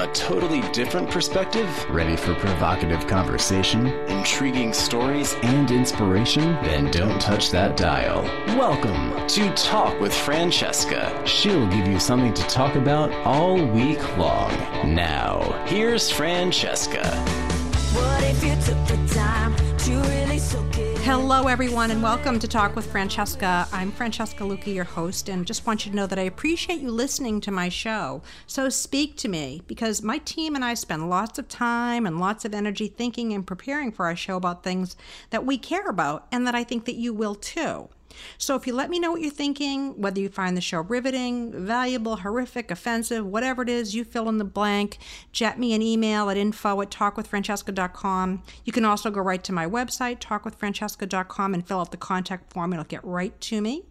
from a totally different perspective? Ready for provocative conversation, intriguing stories, and inspiration? Then don't touch that dial. Welcome to Talk with Francesca. She'll give you something to talk about all week long. Now, here's Francesca. What if you took the time to really soak it in? Hello, everyone, and welcome to Talk with Francesca. I'm Francesca Luca, your host, and just want you to know that I appreciate you listening to my show. So speak to me because my team and I spend lots of time and lots of energy thinking and preparing for our show about things that we care about and that I think that you will too. So if you let me know what you're thinking, whether you find the show riveting, valuable, horrific, offensive, whatever it is, you fill in the blank, jet me an email at info at talkwithfrancesca.com. You can also go right to my website, talkwithfrancesca.com, and fill out the contact form. It'll get right to me.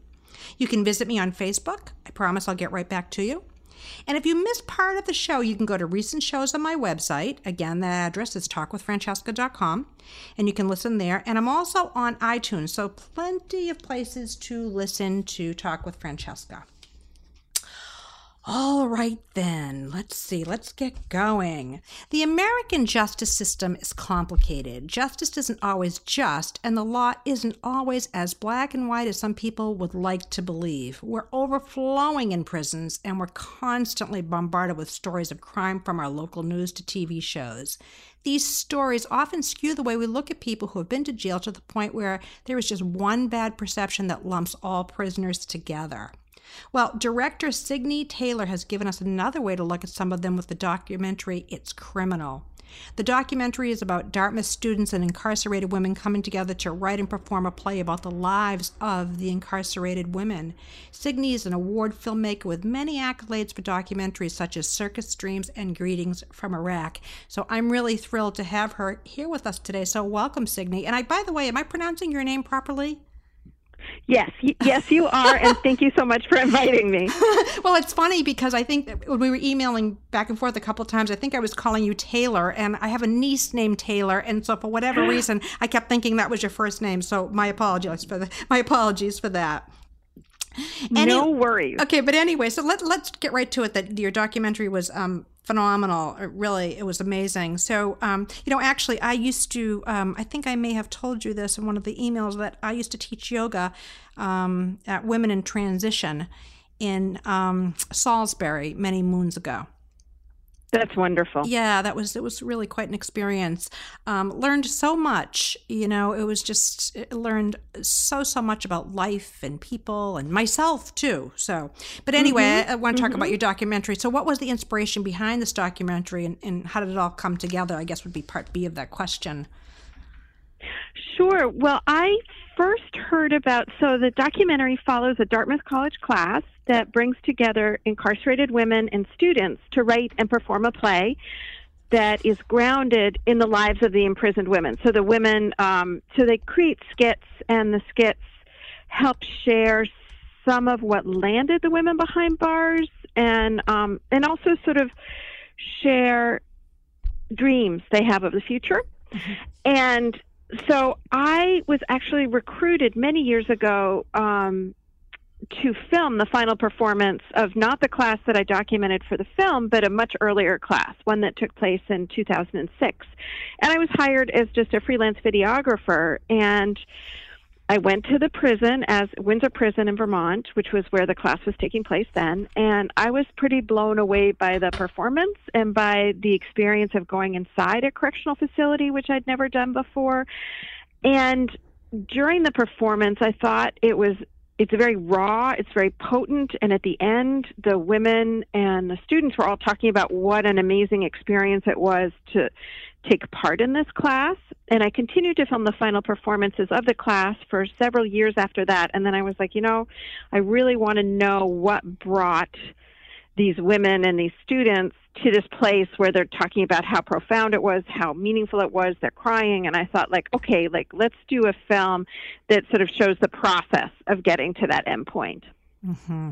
You can visit me on Facebook. I promise I'll get right back to you. And if you missed part of the show, you can go to recent shows on my website. Again, the address is talkwithfrancesca.com, and you can listen there. And I'm also on iTunes, so plenty of places to listen to Talk with Francesca. All right, then, let's see, let's get going. The American justice system is complicated. Justice isn't always just, and the law isn't always as black and white as some people would like to believe. We're overflowing in prisons, and we're constantly bombarded with stories of crime from our local news to TV shows. These stories often skew the way we look at people who have been to jail to the point where there is just one bad perception that lumps all prisoners together. Well, director Signe Taylor has given us another way to look at some of them with the documentary It's Criminal. The documentary is about Dartmouth students and incarcerated women coming together to write and perform a play about the lives of the incarcerated women. Signe is an award filmmaker with many accolades for documentaries such as Circus Dreams and Greetings from Iraq. So I'm really thrilled to have her here with us today. So welcome, Signe. And I, by the way, am I pronouncing your name properly? Yes, yes, you are, and thank you so much for inviting me. well, it's funny because I think when we were emailing back and forth a couple of times, I think I was calling you Taylor, and I have a niece named Taylor, and so for whatever reason, I kept thinking that was your first name. So my apologies for the, my apologies for that. Any- no worries. Okay, but anyway, so let let's get right to it. That your documentary was um, phenomenal. It really, it was amazing. So, um, you know, actually, I used to. Um, I think I may have told you this in one of the emails that I used to teach yoga um, at Women in Transition in um, Salisbury many moons ago. That's wonderful. Yeah, that was it was really quite an experience. Um, learned so much, you know. It was just it learned so so much about life and people and myself too. So, but anyway, I, I want to talk about your documentary. So, what was the inspiration behind this documentary, and, and how did it all come together? I guess would be part B of that question. Sure. Well, I first heard about so the documentary follows a Dartmouth College class that brings together incarcerated women and students to write and perform a play that is grounded in the lives of the imprisoned women. So the women, um, so they create skits, and the skits help share some of what landed the women behind bars, and um, and also sort of share dreams they have of the future. And so I was actually recruited many years ago um, to film the final performance of not the class that I documented for the film, but a much earlier class, one that took place in 2006. And I was hired as just a freelance videographer. And I went to the prison as Windsor Prison in Vermont, which was where the class was taking place then, and I was pretty blown away by the performance and by the experience of going inside a correctional facility, which I'd never done before. And during the performance, I thought it was it's very raw, it's very potent, and at the end, the women and the students were all talking about what an amazing experience it was to take part in this class. And I continued to film the final performances of the class for several years after that. And then I was like, you know, I really want to know what brought these women and these students to this place where they're talking about how profound it was, how meaningful it was, they're crying. And I thought, like, okay, like, let's do a film that sort of shows the process of getting to that end point. Mm-hmm.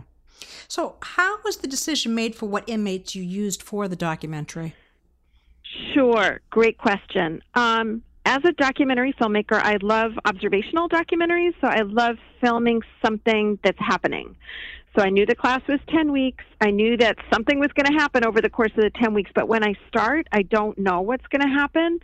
So, how was the decision made for what inmates you used for the documentary? Sure, great question. Um, as a documentary filmmaker, I love observational documentaries, so I love filming something that's happening. So I knew the class was 10 weeks. I knew that something was going to happen over the course of the 10 weeks. But when I start, I don't know what's going to happen.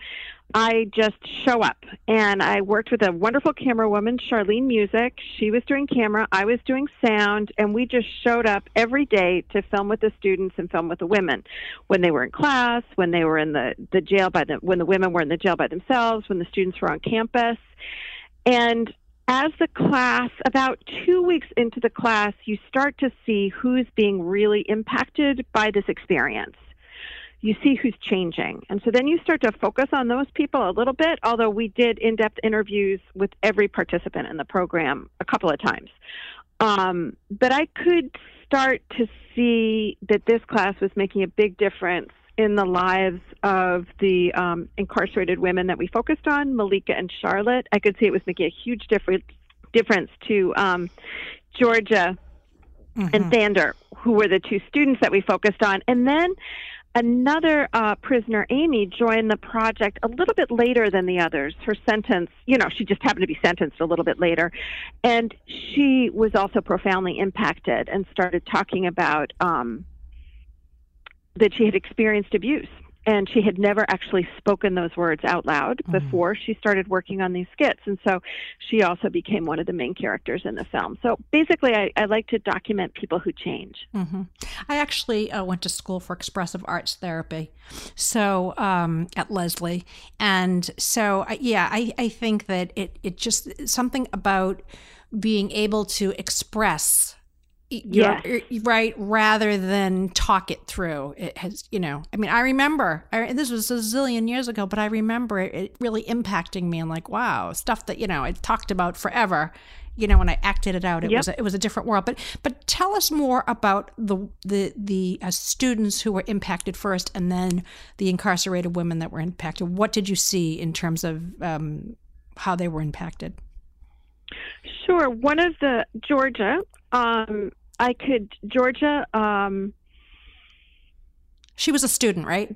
I just show up. And I worked with a wonderful camera woman, Charlene Music. She was doing camera, I was doing sound, and we just showed up every day to film with the students and film with the women. When they were in class, when they were in the, the jail by the when the women were in the jail by themselves, when the students were on campus. And as the class, about two weeks into the class, you start to see who's being really impacted by this experience you see who's changing. And so then you start to focus on those people a little bit, although we did in depth interviews with every participant in the program a couple of times. Um, but I could start to see that this class was making a big difference in the lives of the um, incarcerated women that we focused on, Malika and Charlotte. I could see it was making a huge difference difference to um, Georgia mm-hmm. and Thander, who were the two students that we focused on. And then another uh, prisoner, Amy, joined the project a little bit later than the others. Her sentence, you know, she just happened to be sentenced a little bit later. And she was also profoundly impacted and started talking about um, that she had experienced abuse and she had never actually spoken those words out loud mm-hmm. before she started working on these skits and so she also became one of the main characters in the film so basically i, I like to document people who change mm-hmm. i actually uh, went to school for expressive arts therapy so um, at Lesley and so uh, yeah I, I think that it, it just something about being able to express yeah. right rather than talk it through. It has you know i mean i remember I, this was a zillion years ago but i remember it really impacting me and like wow stuff that you know i talked about forever you know when i acted it out it yep. was a, it was a different world. But but tell us more about the the the uh, students who were impacted first and then the incarcerated women that were impacted. What did you see in terms of um, how they were impacted? Sure. One of the Georgia, um, I could Georgia. Um, she was a student, right?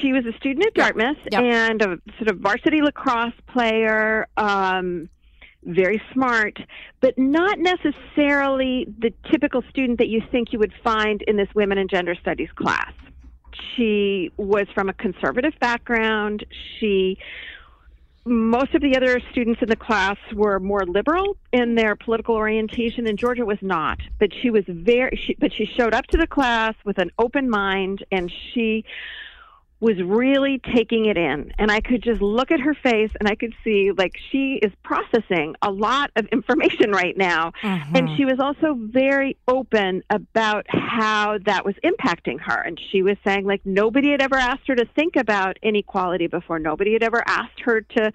She was a student at Dartmouth yep. Yep. and a sort of varsity lacrosse player. Um, very smart, but not necessarily the typical student that you think you would find in this women and gender studies class. She was from a conservative background. She most of the other students in the class were more liberal in their political orientation and Georgia was not. But she was very she, but she showed up to the class with an open mind and she was really taking it in. And i could just look at her face and i could see like she is processing a lot of information right now. Mm-hmm. and she was also very open about how that was impacting her. And she was saying like nobody had ever asked her to think about inequality before. Nobody had ever asked her to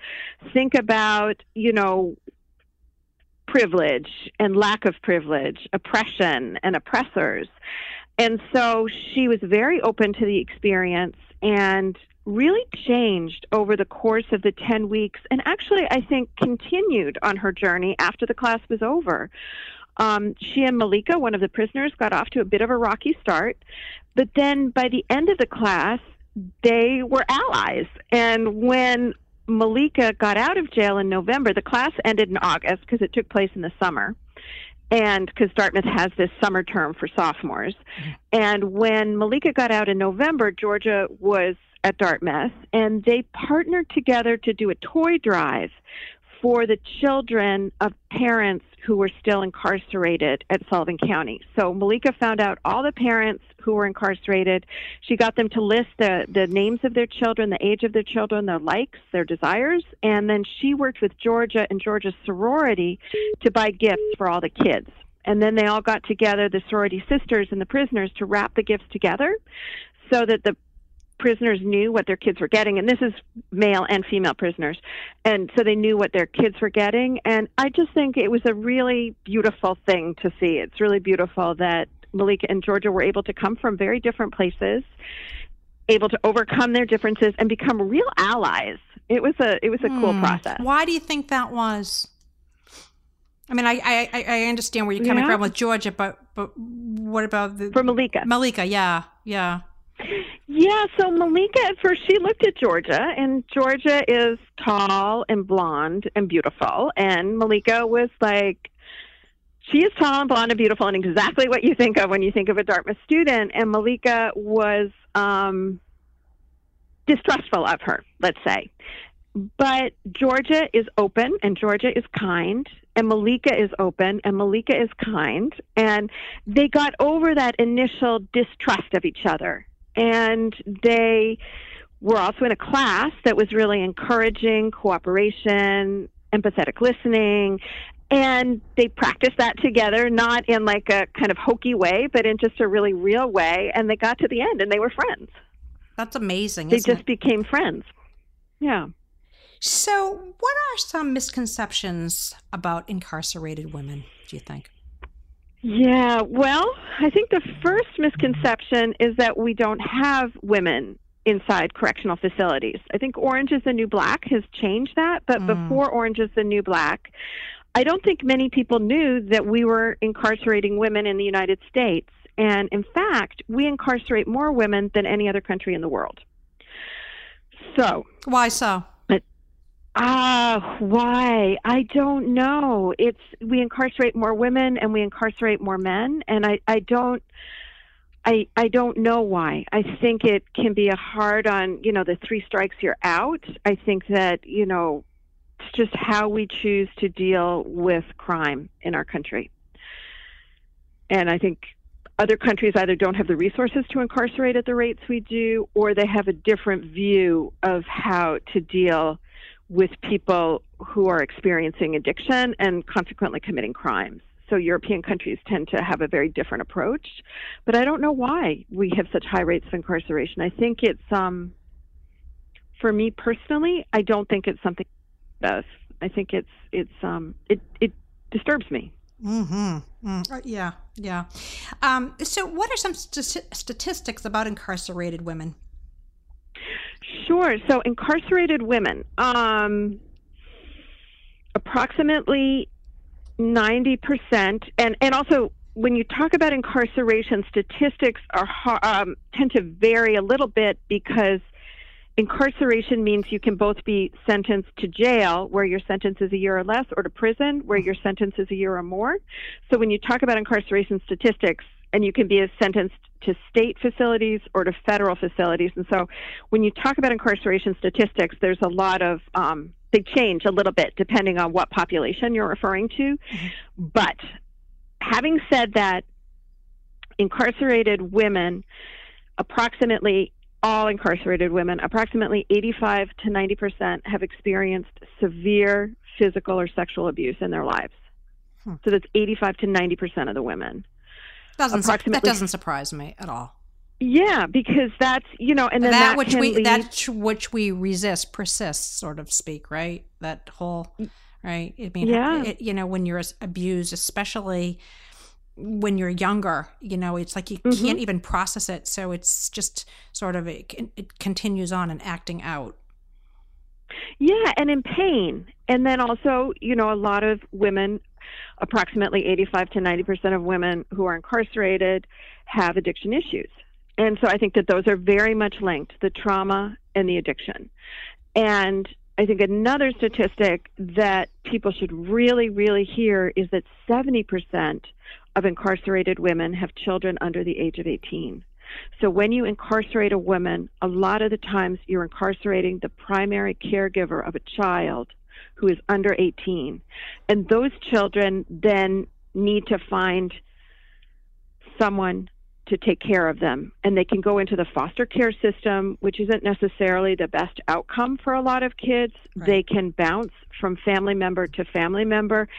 think about you know privilege and lack of privilege oppression and oppressors. And so she was very open to the experience and really changed over the course of the 10 weeks and actually I think continued on her journey after the class was over. Um, she and Malika, one of the prisoners, got off to a bit of a rocky start, but then by the end of the class, they were allies. And when Malika got out of jail in November, the class ended in August because it took place in the summer and because Dartmouth has this summer term for sophomores. And when Malika got out in November, Georgia was at Dartmouth, and they partnered together to do a toy drive for the children of parents who were still incarcerated at Sullivan County. So Malika found out all the parents who were incarcerated. She got them to list the, the names of their children, the age of their children, their likes, their desires, and then she worked with Georgia and Georgia's sorority to buy gifts for all the kids. And then they all got together, the sorority sisters and the prisoners, to wrap the gifts together so that the prisoners knew what their kids were getting, and this is male and female prisoners, and so they knew what their kids were getting. And I just think it was a really beautiful thing to see. It's really beautiful that Malika and Georgia were able to come from very different places, able to overcome their differences and become real allies. It was a it was a hmm. cool process. Why do you think that was? I mean, I I, I understand where you're coming yeah. from with Georgia, but but what about the for Malika? Malika, yeah, yeah. Yeah, so Malika at first she looked at Georgia, and Georgia is tall and blonde and beautiful, and Malika was like she is tall and blonde and beautiful and exactly what you think of when you think of a Dartmouth student. And Malika was um, distrustful of her, let's say. But Georgia is open and Georgia is kind and Malika is open and Malika is kind. And they got over that initial distrust of each other. And they were also in a class that was really encouraging cooperation, empathetic listening. And they practiced that together, not in like a kind of hokey way, but in just a really real way. And they got to the end and they were friends. That's amazing. They just it? became friends. Yeah. So, what are some misconceptions about incarcerated women, do you think? Yeah, well, I think the first misconception is that we don't have women inside correctional facilities. I think Orange is the New Black has changed that, but Mm. before Orange is the New Black, I don't think many people knew that we were incarcerating women in the United States. And in fact, we incarcerate more women than any other country in the world. So, Why so? Ah, why? I don't know. It's we incarcerate more women and we incarcerate more men, and I I don't. I, I don't know why. I think it can be a hard on, you know, the three strikes you're out. I think that, you know, it's just how we choose to deal with crime in our country. And I think other countries either don't have the resources to incarcerate at the rates we do, or they have a different view of how to deal with people who are experiencing addiction and consequently committing crimes. So European countries tend to have a very different approach, but I don't know why we have such high rates of incarceration. I think it's um for me personally, I don't think it's something of. I think it's it's um it it disturbs me. Mm-hmm. Mm. Uh, yeah, yeah. Um, so, what are some st- statistics about incarcerated women? Sure. So incarcerated women, um, approximately 90%, and, and also when you talk about incarceration, statistics are um, tend to vary a little bit because incarceration means you can both be sentenced to jail, where your sentence is a year or less, or to prison, where your sentence is a year or more. So when you talk about incarceration statistics, and you can be sentenced to state facilities or to federal facilities. And so when you talk about incarceration statistics, there's a lot of, um, they change a little bit depending on what population you're referring to. But having said that, incarcerated women, approximately all incarcerated women, approximately 85 to 90 percent have experienced severe physical or sexual abuse in their lives. Hmm. So that's 85 to 90 percent of the women. Doesn't that doesn't surprise me at all. Yeah, because that's you know, and then that, that, which we lead, that which we resist persists, sort of speak, right? That whole right. I mean, Yeah. it, you know, when you're abused, especially when you're younger, you know, it's like you Mm-hmm. can't even process it. So it's just sort of it, it continues on and acting out. yeah, and in pain, and then also you know, a lot of women, approximately 85 to 90 percent of women who are incarcerated have addiction issues, and so I think that those are very much linked, the trauma and the addiction, and. I think another statistic that people should really, really hear is that 70% of incarcerated women have children under the age of 18. So when you incarcerate a woman, a lot of the times you're incarcerating the primary caregiver of a child who is under 18. And those children then need to find someone to take care of them. And they can go into the foster care system, which isn't necessarily the best outcome for a lot of kids. Right. They can bounce from family member to family member.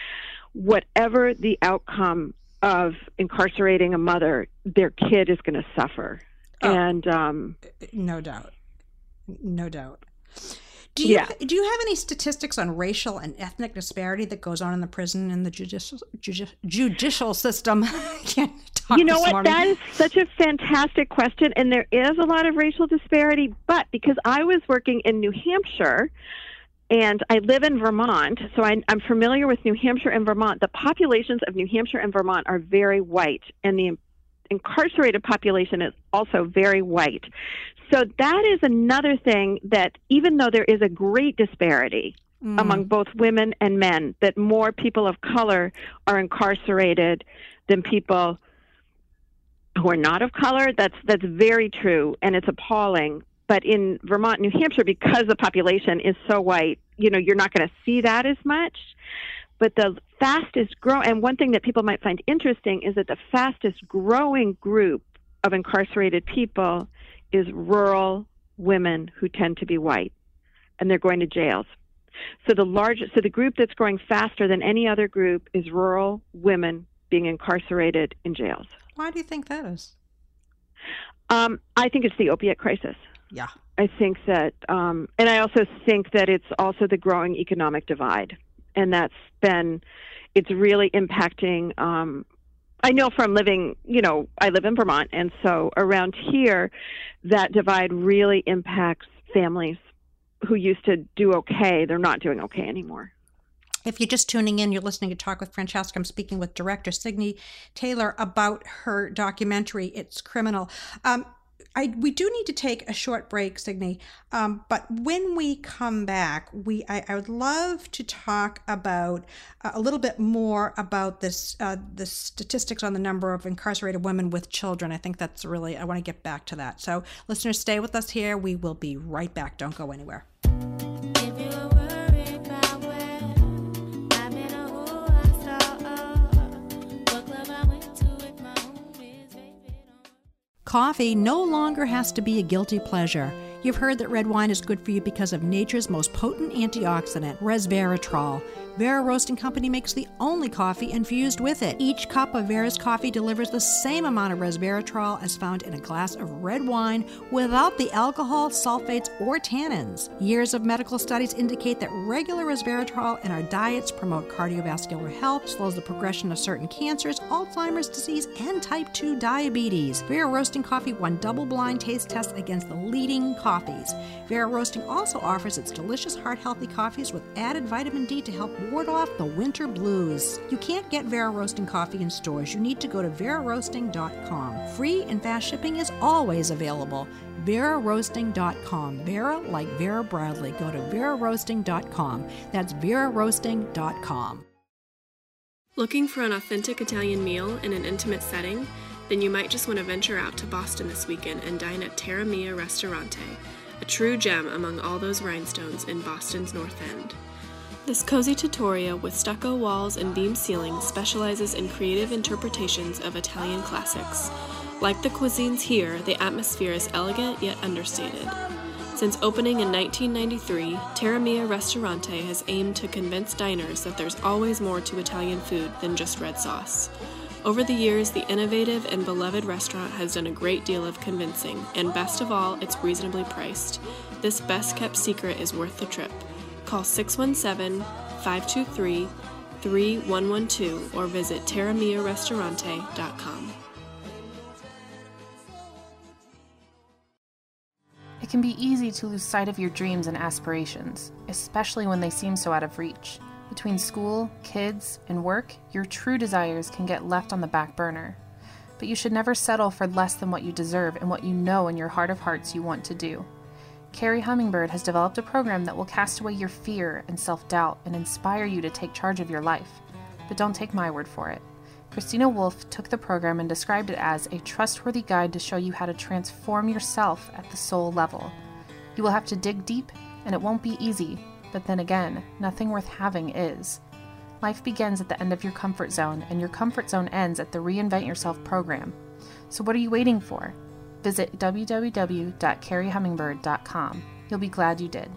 Whatever the outcome of incarcerating a mother, their kid is going to suffer. Oh. And um, No doubt, no doubt. Do you Yeah. do you have any statistics on racial and ethnic disparity that goes on in the prison and the judicial judi- judicial system? I can't talk you know what? morning. That is such a fantastic question, and there is a lot of racial disparity. But because I was working in New Hampshire, and I live in Vermont, so I, I'm familiar with New Hampshire and Vermont. The populations of New Hampshire and Vermont are very white, and the incarcerated population is also very white. So that is another thing that, even though there is a great disparity mm. among both women and men, that more people of color are incarcerated than people who are not of color. That's that's very true, and it's appalling. But in Vermont, New Hampshire, because the population is so white, you know, you're not going to see that as much. But the fastest growing, and one thing that people might find interesting is that the fastest growing group of incarcerated people is rural women who tend to be white, and they're going to jails. So the largest, so the group that's growing faster than any other group is rural women being incarcerated in jails. Why do you think that is? Um, I think it's the opiate crisis. Yeah. I think that, um, and I also think that it's also the growing economic divide, and that's been, it's really impacting. Um, I know from living, you know, I live in Vermont, and so around here, that divide really impacts families who used to do okay. They're not doing okay anymore. If you're just tuning in, you're listening to Talk with Francesca. I'm speaking with director Signe Taylor about her documentary, It's Criminal. Um, I, we do need to take a short break, Signe. Um, but when we come back, we I, I would love to talk about uh, a little bit more about this uh, the statistics on the number of incarcerated women with children. I think that's really I want to get back to that. So, listeners, stay with us here. We will be right back. Don't go anywhere. Coffee no longer has to be a guilty pleasure. You've heard that red wine is good for you because of nature's most potent antioxidant, resveratrol. Vera Roasting Company makes the only coffee infused with it. Each cup of Vera's coffee delivers the same amount of resveratrol as found in a glass of red wine without the alcohol, sulfates, or tannins. Years of medical studies indicate that regular resveratrol in our diets promote cardiovascular health, slows the progression of certain cancers, Alzheimer's disease, and type 2 diabetes. Vera Roasting Coffee won double blind taste tests against the leading coffees. Vera Roasting also offers its delicious heart healthy coffees with added vitamin D to help ward off the winter blues. You can't get Vera Roasting coffee in stores. You need to go to veraroasting.com. Free and fast shipping is always available. VeraRoasting.com. Vera like Vera Bradley. Go to VeraRoasting.com. That's VeraRoasting.com. Looking for an authentic Italian meal in an intimate setting? Then you might just want to venture out to Boston this weekend and dine at Terra Mia Ristorante, a true gem among all those rhinestones in Boston's North End. This cozy trattoria with stucco walls and beam ceilings specializes in creative interpretations of Italian classics. Like the cuisines here, the atmosphere is elegant yet understated. Since opening in 1993, Terra Mia Ristorante has aimed to convince diners that there's always more to Italian food than just red sauce. Over the years, the innovative and beloved restaurant has done a great deal of convincing, and best of all, it's reasonably priced. This best kept secret is worth the trip. Call 617 523 3112 or visit terramiarestaurante.com. It can be easy to lose sight of your dreams and aspirations, especially when they seem so out of reach. Between school, kids, and work, your true desires can get left on the back burner. But you should never settle for less than what you deserve and what you know in your heart of hearts you want to do. Carrie Hummingbird has developed a program that will cast away your fear and self doubt and inspire you to take charge of your life. But don't take my word for it. Christina Wolf took the program and described it as a trustworthy guide to show you how to transform yourself at the soul level. You will have to dig deep, and it won't be easy, but then again, nothing worth having is. Life begins at the end of your comfort zone, and your comfort zone ends at the Reinvent Yourself program. So, what are you waiting for? Visit www.carriehummingbird.com. You'll be glad you did.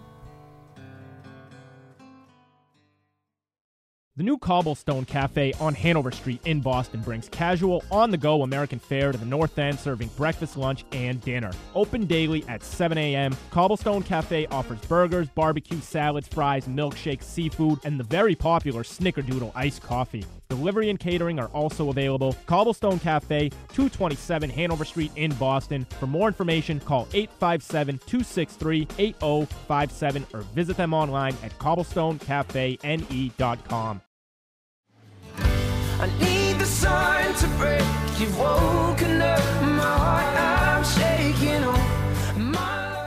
The new Cobblestone Cafe on Hanover Street in Boston brings casual, on the go American fare to the North End, serving breakfast, lunch, and dinner. Open daily at 7 a.m., Cobblestone Cafe offers burgers, barbecue, salads, fries, milkshakes, seafood, and the very popular Snickerdoodle iced coffee. Delivery and catering are also available. Cobblestone Cafe, 227 Hanover Street in Boston. For more information, call 857 263 8057 or visit them online at cobblestonecafene.com. I need the sign to break. You've woken up my heart. I'm shaking.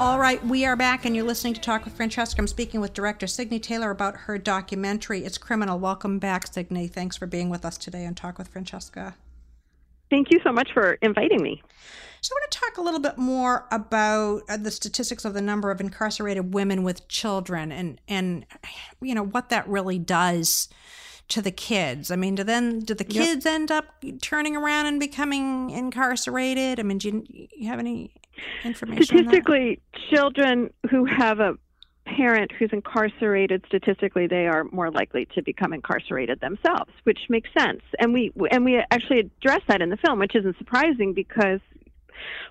All right right, we are back, and you're listening to Talk with Francesca. I'm speaking with director Signe Taylor about her documentary, It's Criminal. Welcome back, Signe. Thanks for being with us today on Talk with Francesca. Thank you so much for inviting me. So, I want to talk a little bit more about uh, the statistics of the number of incarcerated women with children, and and you know what that really does to the kids. I mean, do then do the kids yep. end up turning around and becoming incarcerated? I mean, do you, you have any information? Statistically, children who have a parent who's incarcerated statistically they are more likely to become incarcerated themselves which makes sense and we and we actually address that in the film which isn't surprising because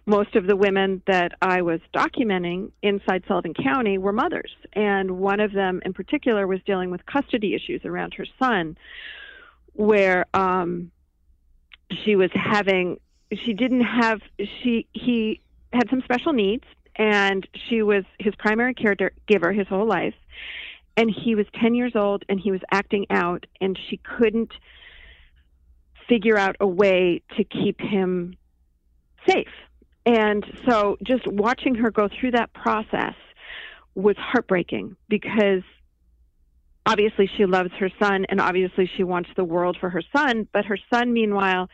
most of the women that I was documenting inside Sullivan County were mothers. And one of them in particular was dealing with custody issues around her son, where um, she was having, she didn't have, she, he had some special needs, and she was his primary caregiver his whole life. And he was 10 years old and he was acting out, and she couldn't figure out a way to keep him safe. And so just watching her go through that process was heartbreaking because obviously she loves her son and obviously she wants the world for her son, but her son meanwhile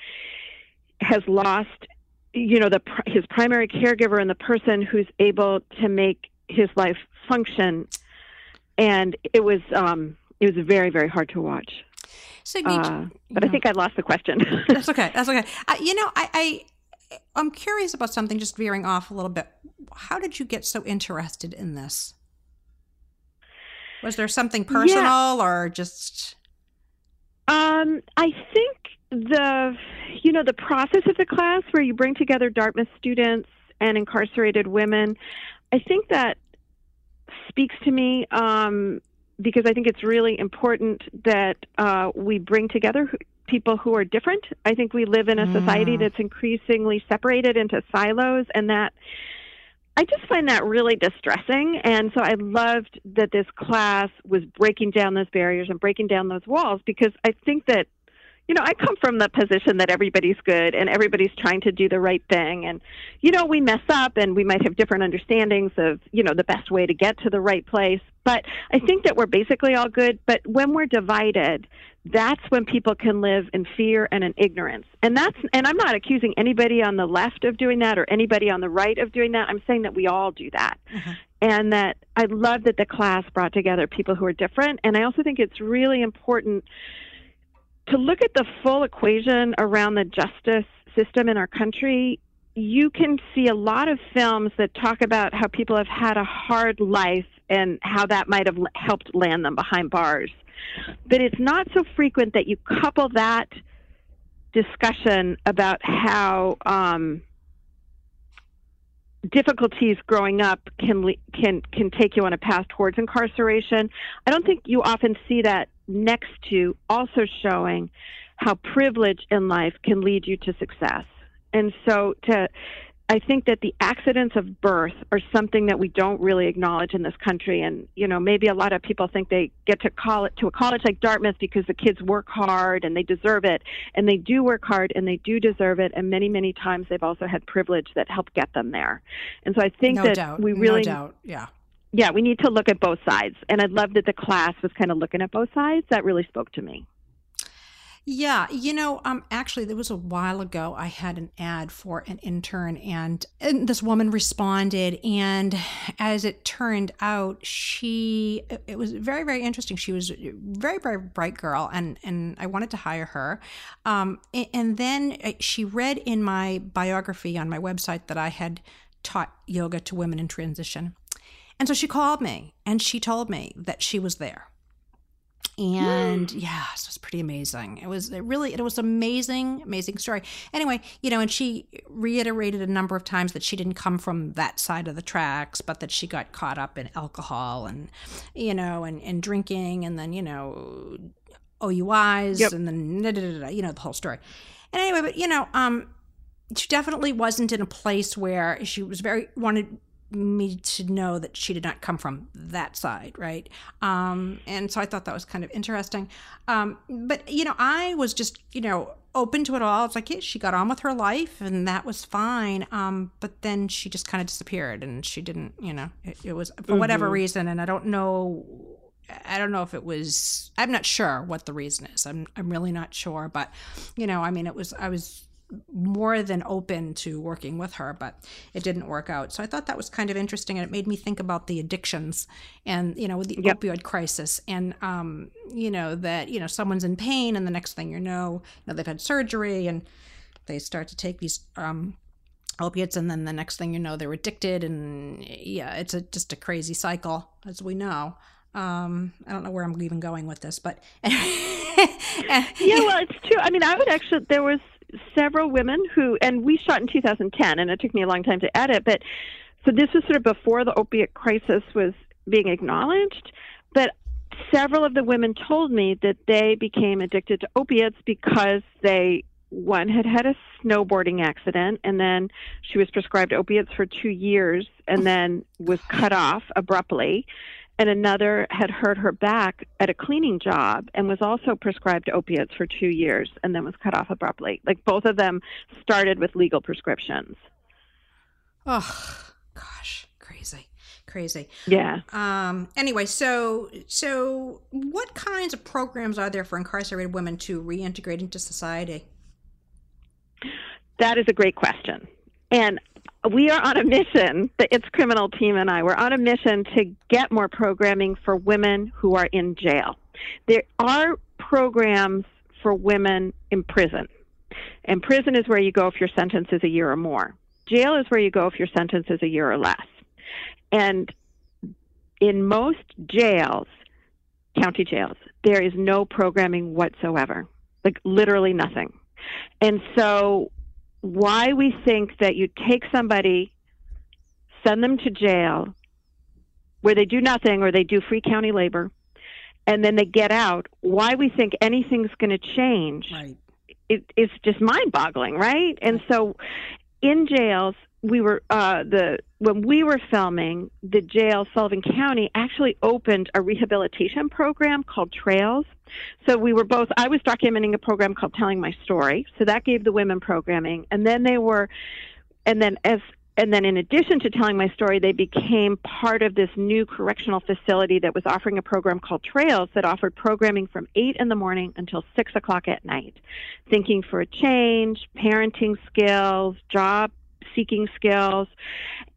has lost you know the his primary caregiver and the person who's able to make his life function and it was um it was very very hard to watch so, uh, but I think I lost the question. that's okay. That's okay. Uh, you know, I, I I'm curious about something, just veering off a little bit. How did you get so interested in this? Was there something personal yeah. or just? Um, I think the, you know, the process of the class where you bring together Dartmouth students and incarcerated women, I think that speaks to me um, because I think it's really important that uh, we bring together people who are different. I think we live in a society mm. that's increasingly separated into silos, and that I just find that really distressing. And so I loved that this class was breaking down those barriers and breaking down those walls because I think that you know, I come from the position that everybody's good and everybody's trying to do the right thing. And, you know, we mess up and we might have different understandings of, you know, the best way to get to the right place. But I think that we're basically all good. But when we're divided, that's when people can live in fear and in ignorance. And that's, and I'm not accusing anybody on the left of doing that or anybody on the right of doing that. I'm saying that we all do that. Mm-hmm. And that I love that the class brought together people who are different. And I also think it's really important to look at the full equation around the justice system in our country, you can see a lot of films that talk about how people have had a hard life and how that might have helped land them behind bars. But it's not so frequent that you couple that discussion about how um, difficulties growing up can can can take you on a path towards incarceration. I don't think you often see that next to also showing how privilege in life can lead you to success. And so to I think that the accidents of birth are something that we don't really acknowledge in this country. And, you know, maybe a lot of people think they get to call it to a college like Dartmouth because the kids work hard and they deserve it. And they do work hard and they do deserve it. And many, many times they've also had privilege that helped get them there. And so I think no that doubt. we really, no doubt. yeah. Yeah, we need to look at both sides. And I love that the class was kind of looking at both sides. That really spoke to me. Yeah, you know, um, actually, there was a while ago I had an ad for an intern, and, and this woman responded, and as it turned out, she it was very very interesting. She was a very very bright girl, and and I wanted to hire her. Um, and, and then uh, she read in my biography on my website that I had taught yoga to women in transition, and so she called me and she told me that she was there and yeah, it was pretty amazing. It was it really it was amazing, amazing story. Anyway, you know, and she reiterated a number of times that she didn't come from that side of the tracks, but that she got caught up in alcohol and you know, and, and drinking, and then you know, OUIs, yep. and then you know the whole story. And anyway, but you know, um, she definitely wasn't in a place where she was very wanted me to know that she did not come from that side, right? Um, and so I thought that was kind of interesting. Um, but you know, I was just you know open to it all. It's like yeah, she got on with her life, and that was fine. Um, but then she just kind of disappeared, and she didn't. You know, it, it was for whatever reason, and I don't know. I don't know if it was. I'm not sure what the reason is. I'm. I'm really not sure. But, you know, I mean, it was. I was more than open to working with her, but it didn't work out. So I thought that was kind of interesting, and it made me think about the addictions and you know the Yep. opioid crisis, and um, you know that you know someone's in pain, and the next thing you know, you know they've had surgery, and they start to take these um, opiates, and then the next thing you know, they're addicted, and yeah, it's a just a crazy cycle, as we know. Um, I don't know where I'm even going with this, but yeah, well, it's true. I mean, I would actually. There was several women who, and we shot in 2010, and it took me a long time to edit. But so this was sort of before the opiate crisis was being acknowledged. But several of the women told me that they became addicted to opiates because they one had had a snowboarding accident and then she was prescribed opiates for 2 years and then was cut off abruptly and another had hurt her back at a cleaning job and was also prescribed opiates for 2 years and then was cut off abruptly like both of them started with legal prescriptions oh gosh, crazy, crazy. yeah Um, anyway, so so what kinds of programs are there for incarcerated women to reintegrate into society? That is a great question. And we are on a mission, the It's Criminal team and I, we're on a mission to get more programming for women who are in jail. There are programs for women in prison. And prison is where you go if your sentence is a year or more. Jail is where you go if your sentence is a year or less. And in most jails, county jails, there is no programming whatsoever, like literally nothing. And so, why we think that you take somebody, send them to jail, where they do nothing or they do free county labor, and then they get out, why we think anything's going to change Right. it, it's just mind boggling, right? And so in jails, we were uh, the when we were filming the jail Sullivan County actually opened a rehabilitation program called Trails. So we were both I was documenting a program called Telling My Story. So that gave the women programming and then they were and then as and then in addition to telling my story they became part of this new correctional facility that was offering a program called trails that offered programming from 8 in the morning until 6 o'clock at night thinking for a change parenting skills job seeking skills.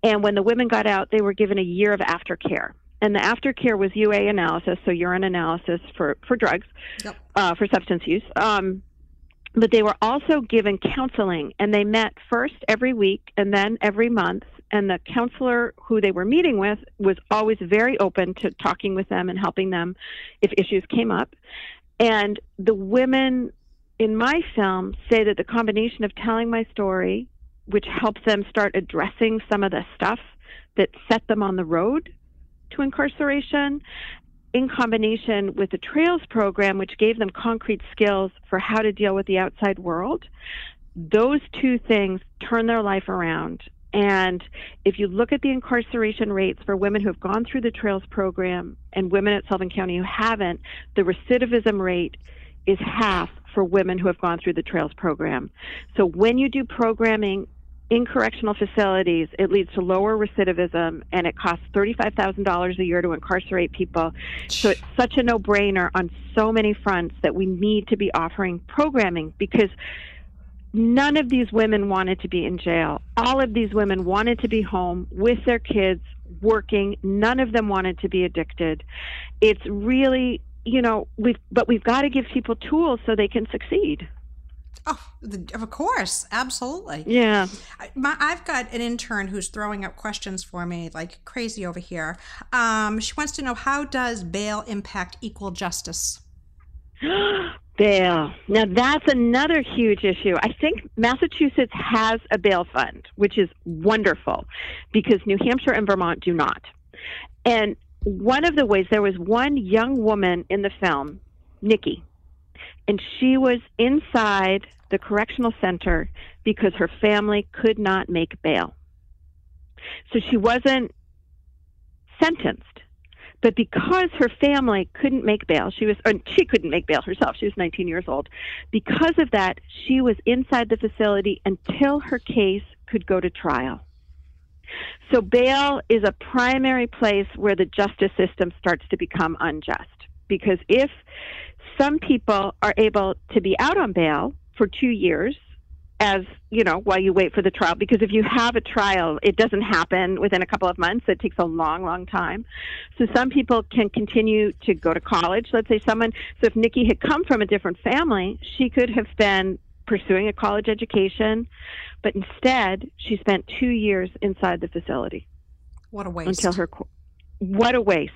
And when the women got out they were given a year of aftercare. And the aftercare was ua analysis so urine analysis for for drugs Yep. uh, for substance use. Um, but they were also given counseling and they met first every week and then every month. And the counselor who they were meeting with was always very open to talking with them and helping them if issues came up. And the women in my film say that the combination of telling my story which helps them start addressing some of the stuff that set them on the road to incarceration in combination with the Trails program, which gave them concrete skills for how to deal with the outside world, those two things turn their life around. And if you look at the incarceration rates for women who have gone through the Trails program and women at Sullivan County who haven't, the recidivism rate is half for women who have gone through the Trails program. So when you do programming in correctional facilities, it leads to lower recidivism and it costs $35,000 a year to incarcerate people. So it's such a no brainer on so many fronts that we need to be offering programming because none of these women wanted to be in jail. All of these women wanted to be home with their kids, working. None of them wanted to be addicted. It's really, you know, we've, but we've got to give people tools so they can succeed. Oh, the, of course, absolutely. Yeah. I- My, I've got an intern who's throwing up questions for me like crazy over here. Um, she wants to know how does bail impact equal justice? Bail. Now that's another huge issue. I think Massachusetts has a bail fund, which is wonderful because New Hampshire and Vermont do not. And one of the ways there was one young woman in the film, Nikki, and she was inside the correctional center because her family could not make bail. So she wasn't sentenced. But because her family couldn't make bail, she was, or she couldn't make bail herself. She was 19 years old. Because of that, she was inside the facility until her case could go to trial. So bail is a primary place where the justice system starts to become unjust. Because if some people are able to be out on bail for two years, as you know while you wait for the trial because if you have a trial it doesn't happen within a couple of months. It takes a long long time. So some people can continue to go to college. Let's say someone so if nikki had come from a different family she could have been pursuing a college education but instead she spent two years inside the facility What a waste. until her what a waste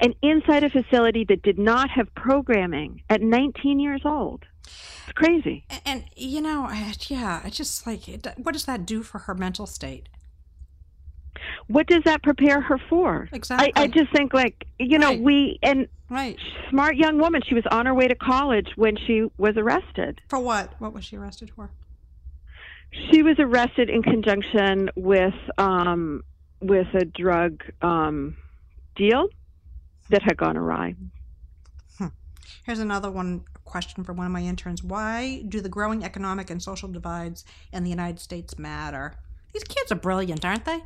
and inside a facility that did not have programming at 19 years old it's crazy And, and, you know, yeah, it's just like, it, what does that do for her mental state? what does that prepare her for? Exactly. I, I just think like you know Right. we and Right. smart young woman. She was on her way to college when she was arrested. For what? What was she arrested for? She was arrested in conjunction with um, with a drug um, deal that had gone awry. Hmm. Here's another one question from one of my interns. Why do the growing economic and social divides in the United States matter? These kids are brilliant, aren't they?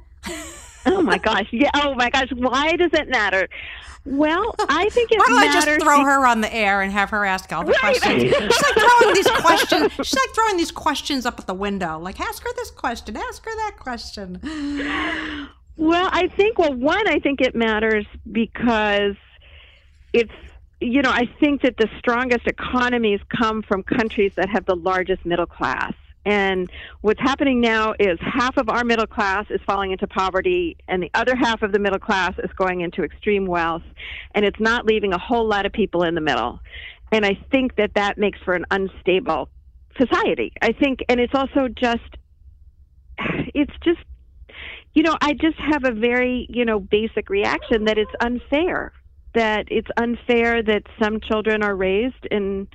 Oh my gosh! Yeah. Oh my gosh! Why does it matter? Well, I think it Why don't I just throw her on the air and have her ask all the Right. questions? She's like throwing these questions. She's like throwing these questions up at the window. Like, ask her this question. Ask her that question. Well, I think, well, one, I think it matters because it's, you know, I think that the strongest economies come from countries that have the largest middle class. And what's happening now is half of our middle class is falling into poverty, and the other half of the middle class is going into extreme wealth, and it's not leaving a whole lot of people in the middle. And I think that that makes for an unstable society. I think, and it's also just, it's just you know, I just have a very, you know, basic reaction that it's unfair. That it's unfair that some children are raised in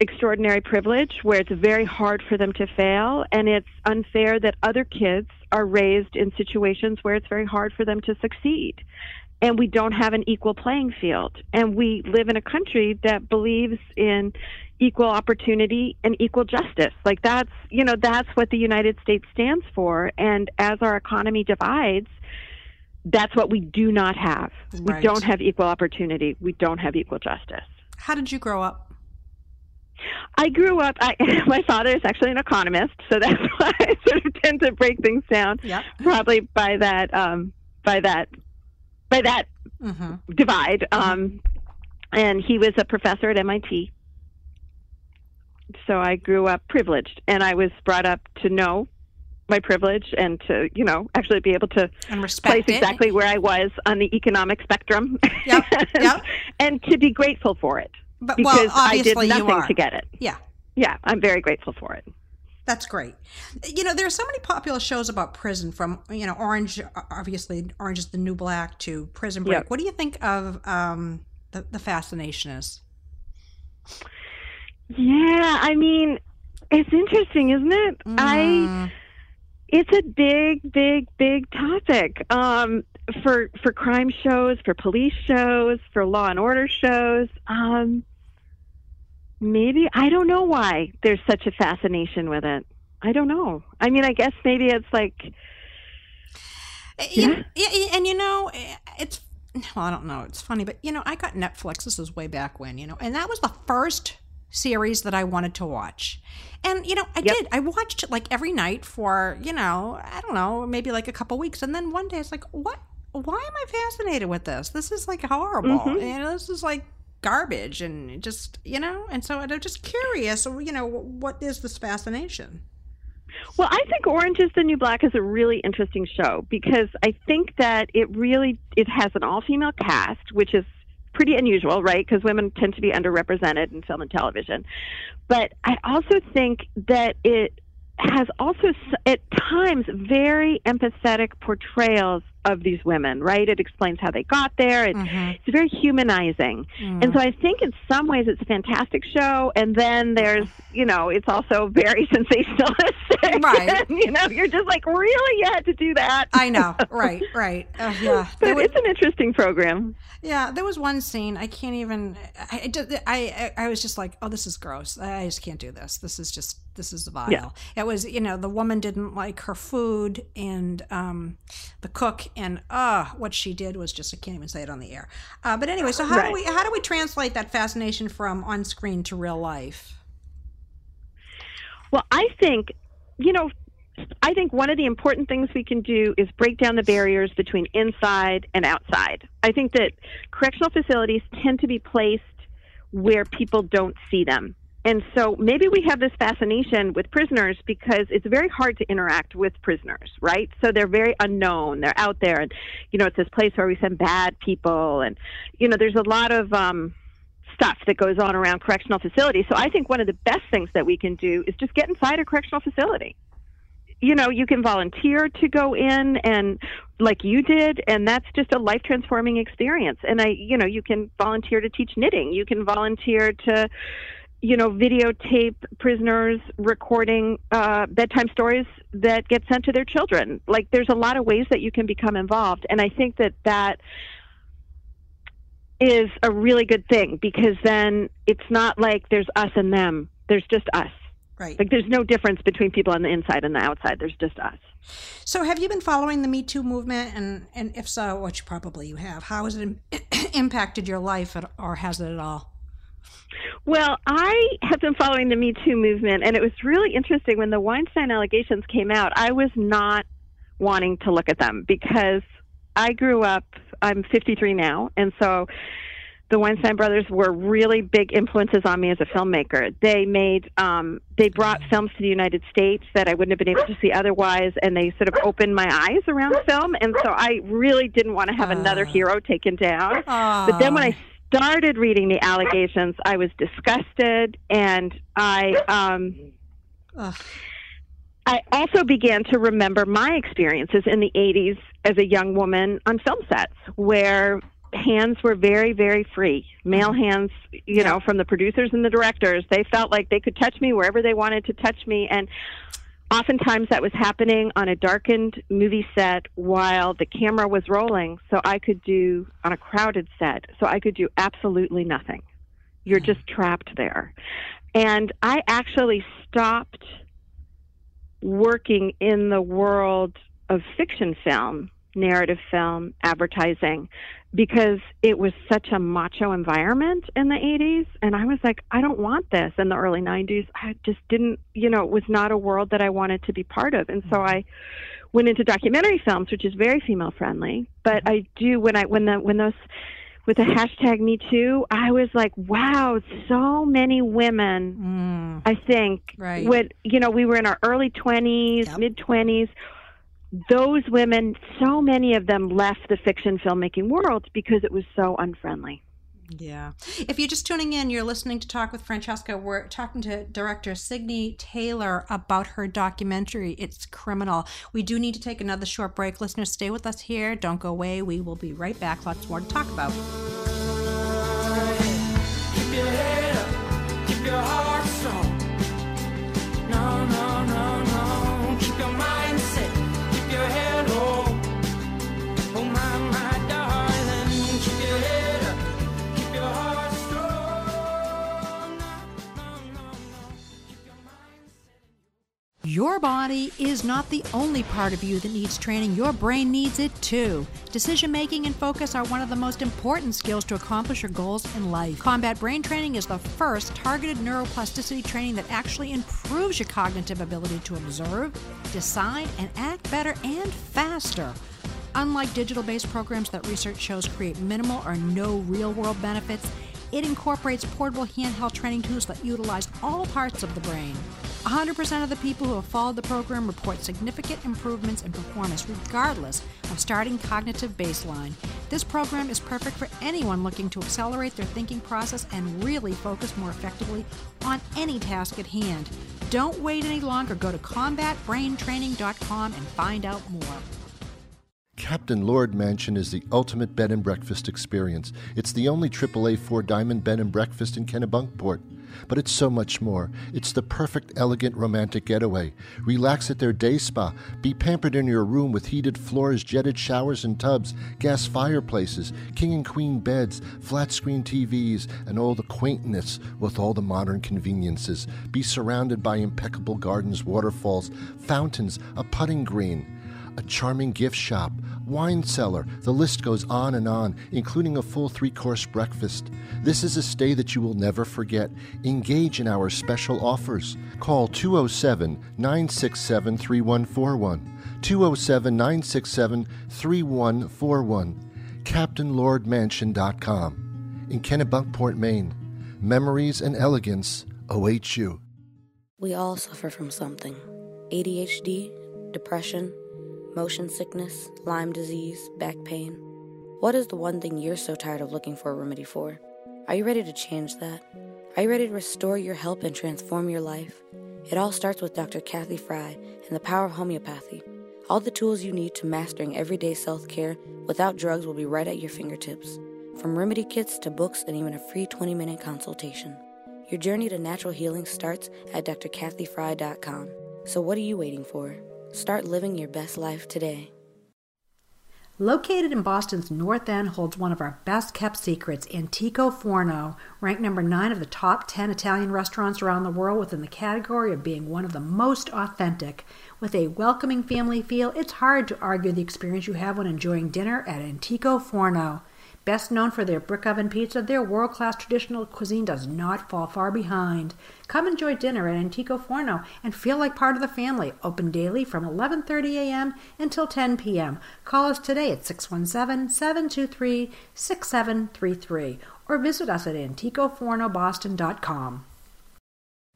extraordinary privilege where it's very hard for them to fail, and it's unfair that other kids are raised in situations where it's very hard for them to succeed. And we don't have an equal playing field. And we live in a country that believes in equal opportunity and equal justice. Like that's, you know, that's what the United States stands for. And as our economy divides, that's what we do not have. We don't have equal opportunity. We don't have equal justice. How did you grow up? I grew up. I, my father is actually an economist, so that's why I sort of tend to break things down. Yep. Probably by that, um, by that, by that Mm-hmm. divide. Um, and he was a professor at MIT. So I grew up privileged, and I was brought up to know my privilege and to, you know, actually be able to place it. exactly where I was on the economic spectrum. Yep, yep. and to be grateful for it But because well, I did nothing to get it. Yeah. Yeah, I'm very grateful for it. That's great. You know, there are so many popular shows about prison from, you know, Orange, obviously, Orange is the New Black to Prison Break. Yep. What do you think of um, the, the fascination is? Yeah, I mean, it's interesting, isn't it? I Mm, it's a big, big, big topic um, for for crime shows, for police shows, for law and order shows. Um, maybe I don't know why there's such a fascination with it. I don't know. I mean, I guess maybe it's like yeah. yeah, and you know, it's, well, I don't know. It's funny, but, you know, I got Netflix. This was way back when, you know, and that was the first series that I wanted to watch. And, you know, I Yep. did. I watched it like every night for, you know, I don't know, maybe like a couple weeks. And then one day it's like, what? Why am I fascinated with this? This is like horrible. Mhm. You know, this is like garbage and just, you know, and so I'm just curious, you know, what is this fascination? Well, I think Orange is the New Black is a really interesting show because I think that it really it has an all-female cast, which is pretty unusual, right? Because women tend to be underrepresented in film and television. But I also think that it has also at times very empathetic portrayals of these women, right? It explains how they got there. It's, Mhm. it's very humanizing. Mm. And so I think in some ways it's a fantastic show. And then there's, you know, it's also very sensationalistic. Right. And, you know, you're just like, really? You had to do that? I know. Right, right. Uh, yeah. But was, it's an interesting program. yeah, there was one scene I can't even. I, I, I, I was just like, oh, this is gross. I just can't do this. This is just this is vile. Yeah. It was, you know, the woman didn't like her food, and um, the cook, and uh, what she did was just I can't even say it on the air. Uh, but anyway, so how do we how do we translate that fascination from on screen to real life? Well, I think, you know, I think one of the important things we can do is break down the barriers between inside and outside. I think that correctional facilities tend to be placed where people don't see them. And so maybe we have this fascination with prisoners because it's very hard to interact with prisoners, right? So they're very unknown. They're out there. And, you know, it's this place where we send bad people. And, you know, there's a lot of, um, stuff that goes on around correctional facilities. So I think one of the best things that we can do is just get inside a correctional facility. You know, you can volunteer to go in and like you did and that's just a life transforming experience. And I, you know, you can volunteer to teach knitting. You can volunteer to you know, videotape prisoners recording uh, bedtime stories that get sent to their children. Like, there's a lot of ways that you can become involved, and I think that that is a really good thing because then it's not like there's us and them. There's just us. Right. Like, there's no difference between people on the inside and the outside. There's just us. So, have you been following the Me Too movement, and and if so, which probably you have, how has it im- impacted your life, at, or has it at all? Well, I have been following the Me Too movement, and it was really interesting when the Weinstein allegations came out. I was not wanting to look at them because I grew up, I'm 53 now, and so the Weinstein brothers were really big influences on me as a filmmaker. They made, um, they brought films to the United States that I wouldn't have been able to see otherwise, and they sort of opened my eyes around film, and so I really didn't want to have another hero taken down. But then when I started reading the allegations, I was disgusted, and I um, Ugh. I also began to remember my experiences in the 80s as a young woman on film sets, where hands were very, very free. Male hands, you know, from the producers and the directors, they felt like they could touch me wherever they wanted to touch me, and oftentimes that was happening on a darkened movie set while the camera was rolling so i could do on a crowded set so i could do absolutely nothing. You're just trapped there. And i actually stopped working in the world of fiction film narrative film advertising because it was such a macho environment in the 80s and I was like I don't want this in the early 90s I just didn't you know it was not a world that I wanted to be part of. And so mm-hmm. I went into documentary films which is very female friendly. But mm-hmm. I do when I when the when those with the hashtag me too I was like wow so many women mm. I think Right. when you know we were in our early 20s Yep. mid 20s those women, so many of them left the fiction filmmaking world because it was so unfriendly. Yeah. If you're just tuning in, you're listening to Talk with Francesca. We're talking to director Signe Taylor about her documentary, It's Criminal. We do need to take another short break. Listeners, stay with us here. Don't go away. We will be right back. Lots more to talk about. Your body is not the only part of you that needs training. Your brain needs it too. Decision making and focus are one of the most important skills to accomplish your goals in life. Combat Brain Training is the first targeted neuroplasticity training that actually improves your cognitive ability to observe, decide, and act better and faster. Unlike digital based programs that research shows create minimal or no real world benefits, it incorporates portable handheld training tools that utilize all parts of the brain. 100% of the people who have followed the program report significant improvements in performance regardless of starting cognitive baseline. This program is perfect for anyone looking to accelerate their thinking process and really focus more effectively on any task at hand. Don't wait any longer. Go to combatbraintraining.com and find out more. Captain Lord Mansion is the ultimate bed and breakfast experience. It's the only AAA four diamond bed and breakfast in Kennebunkport. But it's so much more. It's the perfect, elegant, romantic getaway. Relax at their day spa. Be pampered in your room with heated floors, jetted showers and tubs, gas fireplaces, king and queen beds, flat screen TVs, and all the quaintness with all the modern conveniences. Be surrounded by impeccable gardens, waterfalls, fountains, a putting green a charming gift shop, wine cellar. The list goes on and on, including a full three course breakfast. This is a stay that you will never forget. Engage in our special offers. Call 207 967 3141. 207 967 3141. CaptainLordMansion.com. In Kennebunkport, Maine. Memories and elegance await you. We all suffer from something ADHD, depression, motion sickness, Lyme disease, back pain. What is the one thing you're so tired of looking for a remedy for? Are you ready to change that? Are you ready to restore your health and transform your life? It all starts with Dr. Kathy Fry and the power of homeopathy. All the tools you need to mastering everyday self care without drugs will be right at your fingertips. From remedy kits to books and even a free 20 minute consultation. Your journey to natural healing starts at drkathyfry.com. So, what are you waiting for? Start living your best life today. Located in Boston's North End holds one of our best kept secrets, Antico Forno, ranked number 9 of the top 10 Italian restaurants around the world within the category of being one of the most authentic. With a welcoming family feel, it's hard to argue the experience you have when enjoying dinner at Antico Forno. Best known for their brick oven pizza, their world class traditional cuisine does not fall far behind. Come enjoy dinner at Antico Forno and feel like part of the family. Open daily from 11:30 a.m. until 10 p.m. Call us today at 617-723-6733 or visit us at anticofornoboston.com.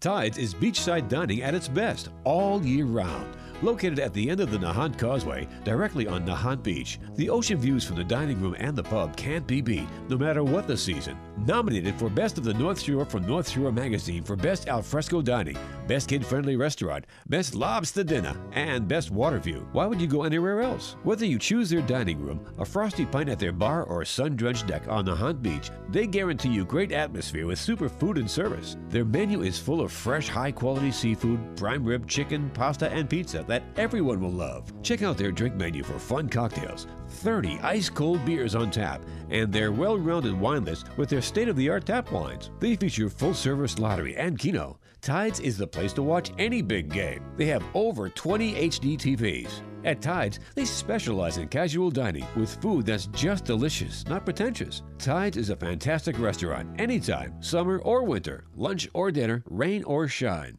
Tides is beachside dining at its best all year round. Located at the end of the Nahant Causeway, directly on Nahant Beach, the ocean views from the dining room and the pub can't be beat, no matter what the season. Nominated for Best of the North Shore from North Shore Magazine for Best Alfresco Dining, Best Kid Friendly Restaurant, Best Lobster Dinner, and Best Water View. Why would you go anywhere else? Whether you choose their dining room, a frosty pint at their bar, or a sun drenched deck on Nahant Beach, they guarantee you great atmosphere with super food and service. Their menu is full of fresh, high quality seafood, prime rib, chicken, pasta, and pizza that everyone will love. Check out their drink menu for fun cocktails, 30 ice cold beers on tap, and their well rounded wine list with their state of the art tap wines. They feature full service lottery and keno. Tides is the place to watch any big game. They have over 20 HD TVs. At Tides, they specialize in casual dining with food that's just delicious, not pretentious. Tides is a fantastic restaurant anytime, summer or winter, lunch or dinner, rain or shine.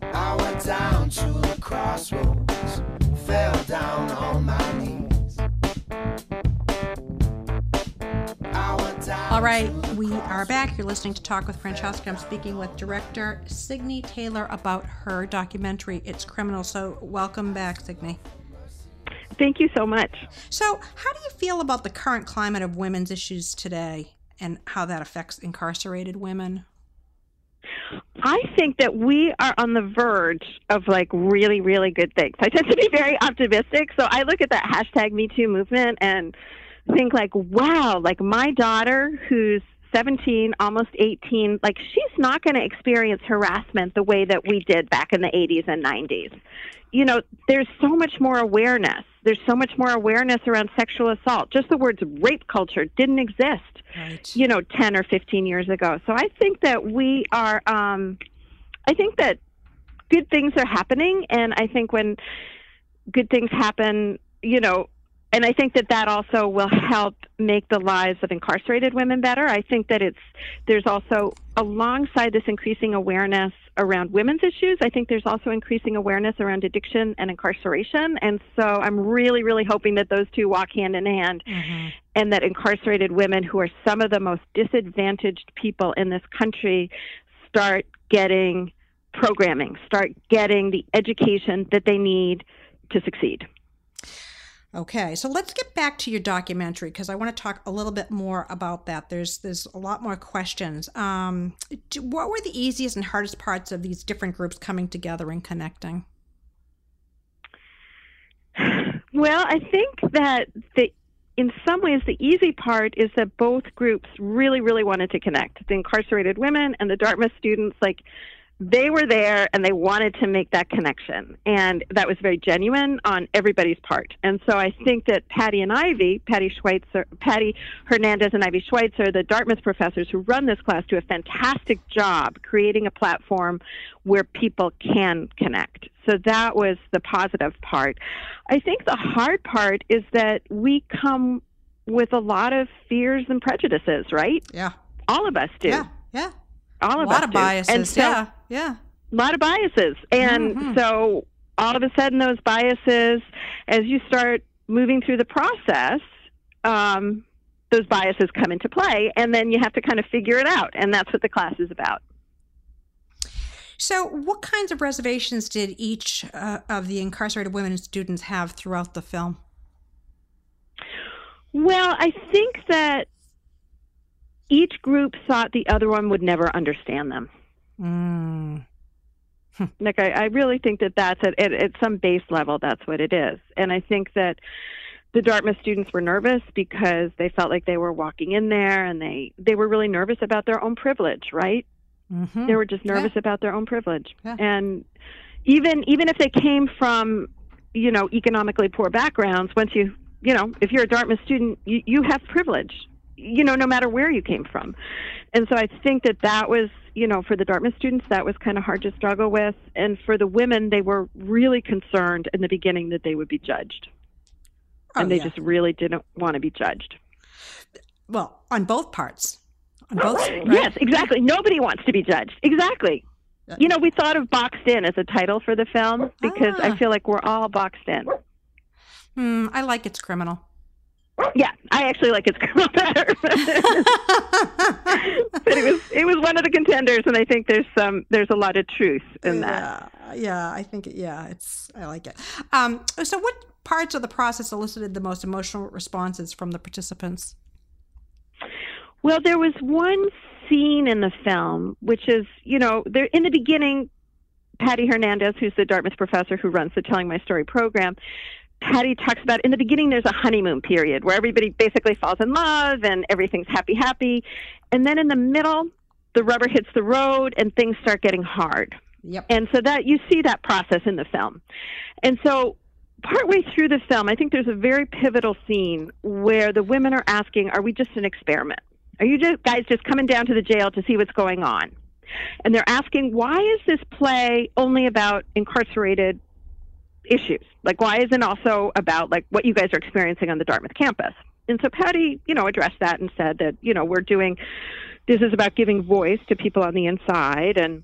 I went down to the crossroads, fell down on my knees. I went down All right, we are back. You're listening to Talk with Francesca. I'm speaking with director Signe Taylor about her documentary, It's Criminal. So, welcome back, Signe. Thank you so much. So, how do you feel about the current climate of women's issues today and how that affects incarcerated women? I think that we are on the verge of like really, really good things. I tend to be very optimistic. So I look at that hashtag Me Too movement and think like, wow, like my daughter who's 17, almost 18, like she's not going to experience harassment the way that we did back in the 80s and 90s. You know, there's so much more awareness. There's so much more awareness around sexual assault. Just the words rape culture didn't exist Right. you know 10 or 15 years ago so i think that we are um i think that good things are happening and i think when good things happen you know and i think that that also will help make the lives of incarcerated women better. I think that it's there's also alongside this increasing awareness around women's issues i think there's also increasing awareness around addiction and incarceration. And so i'm really really hoping that those two walk hand in hand mm-hmm. and that incarcerated women who are some of the most disadvantaged people in this country start getting programming, start getting the education that they need to succeed. Okay, so let's get back to your documentary because I want to talk a little bit more about that. There's there's a lot more questions. Um, what were the easiest and hardest parts of these different groups coming together and connecting? Well, I think that the in some ways the easy part is that both groups really really wanted to connect. The incarcerated women and the Dartmouth students like they were there and they wanted to make that connection. And that was very genuine on everybody's part. And so I think that Patty and Ivy, Patty Schweitzer, Patty Hernandez and Ivy Schweitzer, the Dartmouth professors who run this class, do a fantastic job creating a platform where people can connect. So that was the positive part. I think the hard part is that we come with a lot of fears and prejudices, right? Yeah. All of us do. Yeah. Yeah. All of a lot of biases. And so, yeah. Yeah. a lot of biases. And Mhm. so all of a sudden, those biases, as you start moving through the process, um, those biases come into play, and then you have to kind of figure it out. And that's what the class is about. So, what kinds of reservations did each uh, of the incarcerated women students have throughout the film? Well, I think that each group thought the other one would never understand them. Mm. Like I, I really think that that's at, at at some base level that's what it is, and I think that the Dartmouth students were nervous because they felt like they were walking in there and they they were really nervous about their own privilege, right? Mm-hmm. They were just nervous about their own privilege, Yeah. and even even if they came from you know economically poor backgrounds, once you you know if you're a Dartmouth student, you, you have privilege, you know, no matter where you came from, and so I think that that was you know for the Dartmouth students that was kind of hard to struggle with, and for the women they were really concerned in the beginning that they would be judged, and Oh, they yeah. just really didn't want to be judged. Well, on both parts. On both. right? Yes, exactly. Nobody wants to be judged. Exactly. You know, we thought of boxed in as a title for the film because Ah. I feel like we're all boxed in. Hmm, I like it's criminal. Yeah, I actually like its girl better. but it was it was one of the contenders, and I think there's some there's a lot of truth in that. Yeah, yeah, I think yeah, it's I like it. Um, so what parts of the process elicited the most emotional responses from the participants? Well, there was one scene in the film, which is, you know, there in the beginning, Patty Hernandez, who's the Dartmouth professor who runs the Telling My Story program, Patty talks about in the beginning there's a honeymoon period where everybody basically falls in love and everything's happy, happy. And then in the middle, the rubber hits the road and things start getting hard. Yep. And so that you see that process in the film. And so partway through the film, I think there's a very pivotal scene where the women are asking, Are we just an experiment? Are you just, guys just coming down to the jail to see what's going on? And they're asking, Why is this play only about incarcerated issues? Like, why isn't also about like what you guys are experiencing on the Dartmouth campus? And so Patty, you know, addressed that and said that, you know, we're doing this is about giving voice to people on the inside and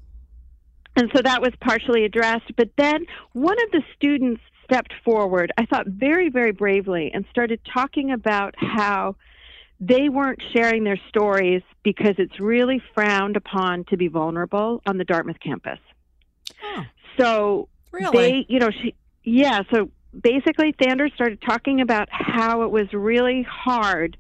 and so that was partially addressed. But then one of the students stepped forward, I thought very, very bravely, and started talking about how they weren't sharing their stories because it's really frowned upon to be vulnerable on the Dartmouth campus. Oh, So really? they, you know, she, yeah. So basically, Thander started talking about how it was really hard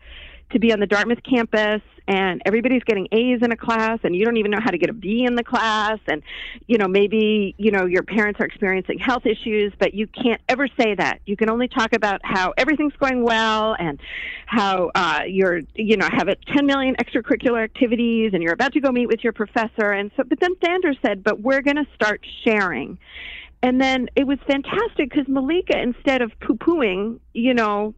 to be on the Dartmouth campus and everybody's getting A's in a class and you don't even know how to get a B in the class and you know maybe you know your parents are experiencing health issues but you can't ever say that you can only talk about how everything's going well and how uh, you're you know have a 10 million extracurricular activities and you're about to go meet with your professor and so but then Thander said but we're going to start sharing and then it was fantastic because Malika, instead of poo pooing, you know,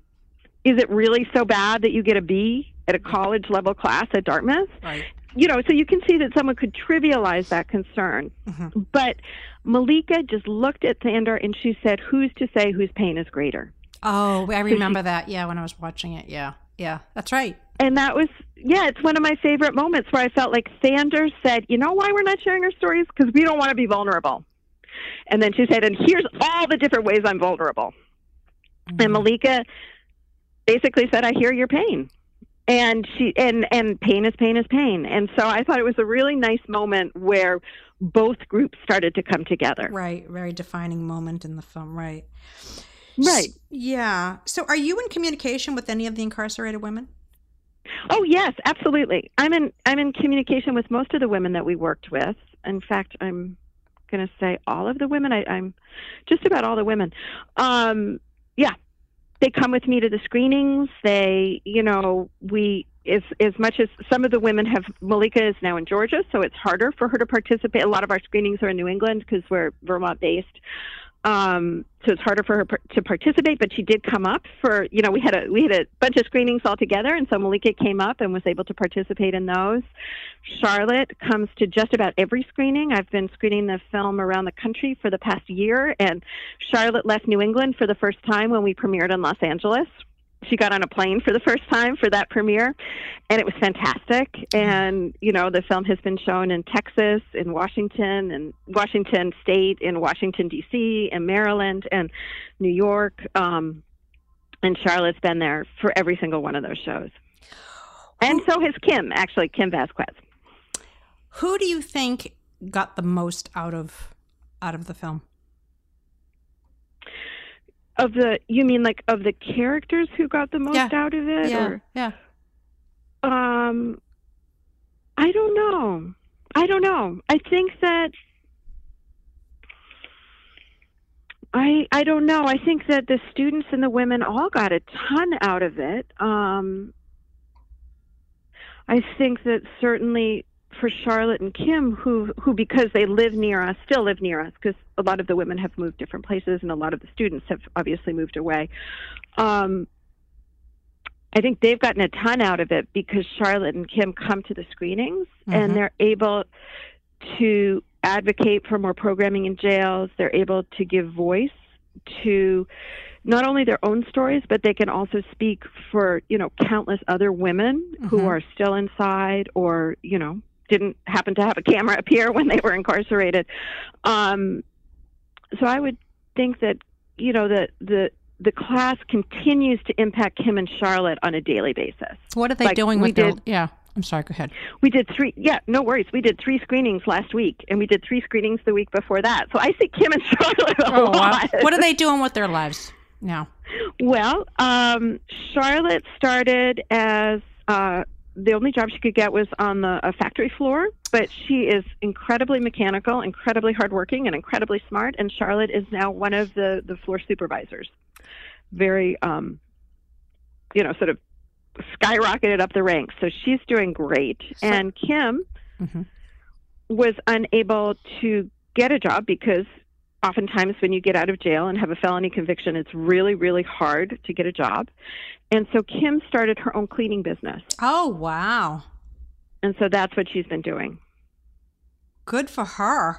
is it really so bad that you get a B at a college level class at Dartmouth? Right. You know, so you can see that someone could trivialize that concern. Mhm. But Malika just looked at Thander and she said, Who's to say whose pain is greater? Oh, I remember that. Yeah, when I was watching it. Yeah, yeah, that's right. And that was, yeah, it's one of my favorite moments where I felt like Thander said, You know why we're not sharing our stories? Because we don't want to be vulnerable. And then she said, And here's all the different ways I'm vulnerable. And mm-hmm. Malika basically said, I hear your pain. And she and and pain is pain is pain. And so I thought it was a really nice moment where both groups started to come together. Right, very defining moment in the film. Right. Right. S- yeah. So, are you in communication with any of the incarcerated women? Oh yes, absolutely. I'm in I'm in communication with most of the women that we worked with. In fact, I'm going to say all of the women. I, I'm just about all the women. Um, yeah, they come with me to the screenings. They, you know, we as as much as some of the women have Malika is now in Georgia, so it's harder for her to participate. A lot of our screenings are in New England because we're Vermont based. Um, so it's harder for her to participate, but she did come up for, you know, we had a, we had a bunch of screenings all together. And so Malika came up and was able to participate in those. Charlotte comes to just about every screening. I've been screening the film around the country for the past year and Charlotte left New England for the first time when we premiered in Los Angeles she got on a plane for the first time for that premiere and it was fantastic. And you know the film has been shown in texas in washington and washington state in washington d.c and maryland and new york um, and charlotte's been there for every single one of those shows. And so has kim actually kim vasquez. Who do you think got the most out of out of the film? Of the you mean like of the characters who got the most Yeah. out of it Yeah, or yeah. Um, I don't know. I don't know. I think that I I don't know. I think that the students and the women all got a ton out of it. Um, I think that certainly for Charlotte and Kim, who who because they live near us, still live near us, because a lot of the women have moved different places, and a lot of the students have obviously moved away. Um, I think they've gotten a ton out of it because Charlotte and Kim come to the screenings Mhm. and they're able to advocate for more programming in jails. They're able to give voice to not only their own stories, but they can also speak for, you know, countless other women who Mhm. are still inside or, you know, didn't happen to have a camera up here when they were incarcerated. Um, so I would think that, you know, that the the class continues to impact Kim and Charlotte on a daily basis. What are they Like, doing with their? did- Yeah, I'm sorry. Go ahead. We did three. Yeah, no worries. We did three screenings last week, and we did three screenings the week before that. So I see Kim and Charlotte a Oh, wow. lot. What are they doing with their lives now? Well, um, Charlotte started as uh, the only job she could get was on the a factory floor, but she is incredibly mechanical, incredibly hardworking, and incredibly smart. And Charlotte is now one of the the floor supervisors. Very, um, you know, sort of skyrocketed up the ranks. So she's doing great. and Kim Mhm. was unable to get a job because oftentimes when you get out of jail and have a felony conviction, it's really, really hard to get a job. And so Kim started her own cleaning business. Oh, wow. And so that's what she's been doing. Good for her.